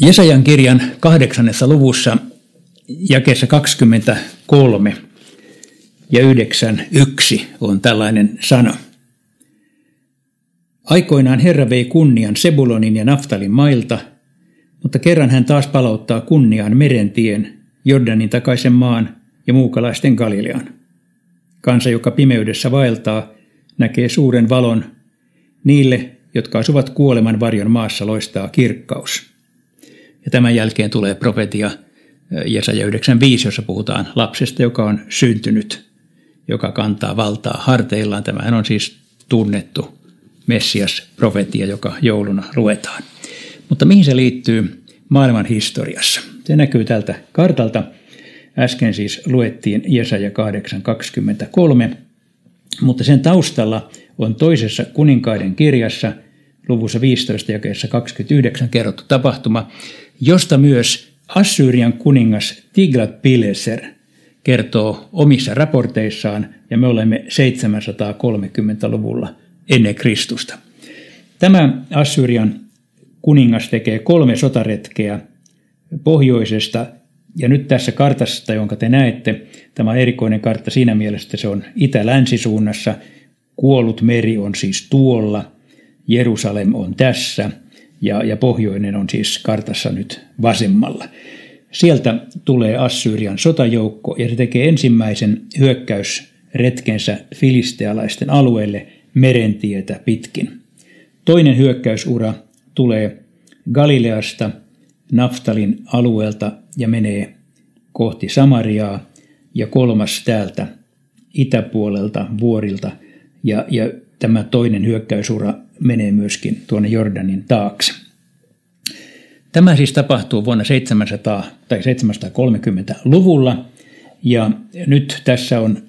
Jesajan kirjan kahdeksannessa luvussa jakeessa 23 ja 9.1 on tällainen sana. Aikoinaan Herra vei kunnian Sebulonin ja Naftalin mailta, mutta kerran hän taas palauttaa kunniaan merentien, Jordanin takaisen maan ja muukalaisten Galilean. Kansa, joka pimeydessä vaeltaa, näkee suuren valon. Niille, jotka asuvat kuoleman varjon maassa, loistaa kirkkaus. Ja tämän jälkeen tulee profetia Jesaja 95, jossa puhutaan lapsesta, joka on syntynyt, joka kantaa valtaa harteillaan. Tämähän on siis tunnettu Messias-profetia, joka jouluna luetaan. Mutta mihin se liittyy maailman historiassa? Se näkyy tältä kartalta. Äsken siis luettiin Jesaja 8.23, mutta sen taustalla on toisessa kuninkaiden kirjassa luvussa 15 jakeessa 29 kerrottu tapahtuma, josta myös Assyrian kuningas Tiglat-Pileser kertoo omissa raporteissaan, ja me olemme 730-luvulla ennen Kristusta. Tämä Assyrian kuningas tekee kolme sotaretkeä pohjoisesta, ja nyt tässä kartassa, jonka te näette, tämä on erikoinen kartta siinä mielessä, että se on itä-länsisuunnassa, kuollut meri on siis tuolla, Jerusalem on tässä, ja, ja pohjoinen on siis kartassa nyt vasemmalla. Sieltä tulee Assyrian sotajoukko ja se tekee ensimmäisen hyökkäysretkensä filistealaisten alueelle merentietä pitkin. Toinen hyökkäysura tulee Galileasta, Naftalin alueelta ja menee kohti Samariaa ja kolmas täältä itäpuolelta vuorilta ja, ja tämä toinen hyökkäysura menee myöskin tuonne Jordanin taakse. Tämä siis tapahtuu vuonna 700 tai 730-luvulla ja nyt tässä on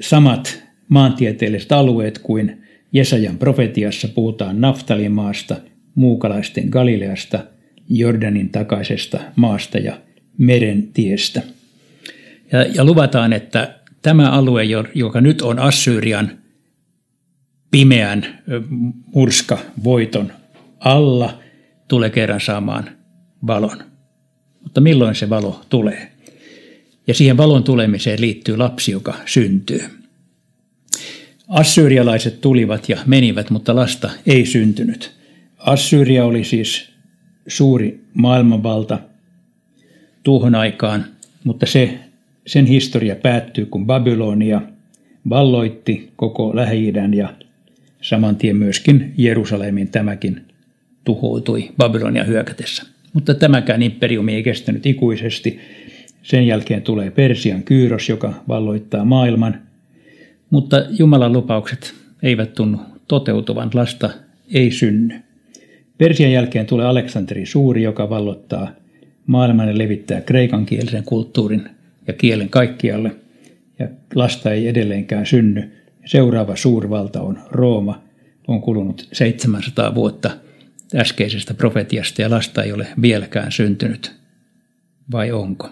samat maantieteelliset alueet kuin Jesajan profetiassa puhutaan Naftalin maasta, muukalaisten Galileasta, Jordanin takaisesta maasta ja merentiestä. Ja, ja luvataan, että tämä alue, joka nyt on Assyrian pimeän murska voiton alla, tulee kerran saamaan valon. Mutta milloin se valo tulee? Ja siihen valon tulemiseen liittyy lapsi, joka syntyy. Assyrialaiset tulivat ja menivät, mutta lasta ei syntynyt. Assyria oli siis suuri maailmanvalta tuohon aikaan, mutta se, sen historia päättyy, kun Babylonia valloitti koko lähi ja saman tien myöskin Jerusalemin tämäkin tuhoutui Babylonia hyökätessä. Mutta tämäkään imperiumi ei kestänyt ikuisesti. Sen jälkeen tulee Persian Kyyros, joka valloittaa maailman – mutta Jumalan lupaukset eivät tunnu toteutuvan, lasta ei synny. Persian jälkeen tulee Aleksanteri Suuri, joka vallottaa maailman ja levittää kreikan kielisen kulttuurin ja kielen kaikkialle, ja lasta ei edelleenkään synny. Seuraava suurvalta on Rooma, on kulunut 700 vuotta äskeisestä profetiasta ja lasta ei ole vieläkään syntynyt. Vai onko?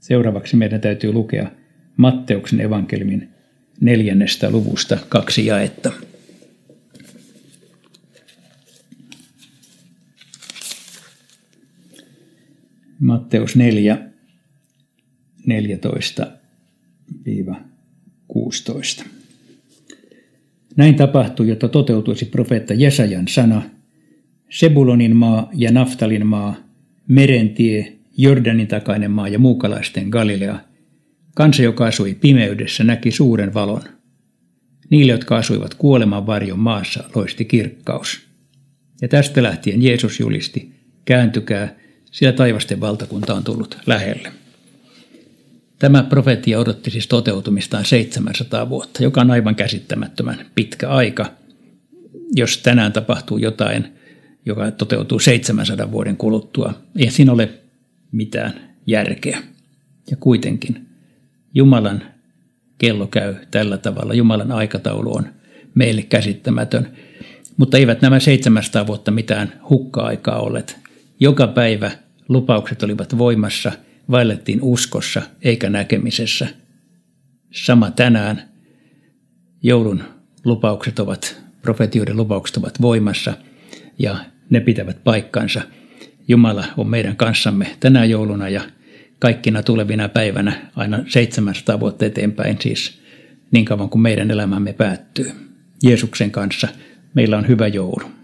Seuraavaksi meidän täytyy lukea Matteuksen evankeliumin neljännestä luvusta kaksi jaetta. Matteus 4, 14-16. Näin tapahtui, jotta toteutuisi profeetta Jesajan sana, Sebulonin maa ja Naftalin maa, merentie, Jordanin takainen maa ja muukalaisten Galilea – Kansa, joka asui pimeydessä, näki suuren valon. Niille, jotka asuivat kuoleman varjon maassa, loisti kirkkaus. Ja tästä lähtien Jeesus julisti, kääntykää, sillä taivasten valtakunta on tullut lähelle. Tämä profetia odotti siis toteutumistaan 700 vuotta, joka on aivan käsittämättömän pitkä aika. Jos tänään tapahtuu jotain, joka toteutuu 700 vuoden kuluttua, ei siinä ole mitään järkeä. Ja kuitenkin Jumalan kello käy tällä tavalla, Jumalan aikataulu on meille käsittämätön. Mutta eivät nämä 700 vuotta mitään hukka-aikaa olleet. Joka päivä lupaukset olivat voimassa, vaellettiin uskossa eikä näkemisessä. Sama tänään joulun lupaukset ovat, profetioiden lupaukset ovat voimassa ja ne pitävät paikkansa. Jumala on meidän kanssamme tänä jouluna ja kaikkina tulevina päivänä aina 700 vuotta eteenpäin, siis niin kauan kuin meidän elämämme päättyy. Jeesuksen kanssa meillä on hyvä joulu.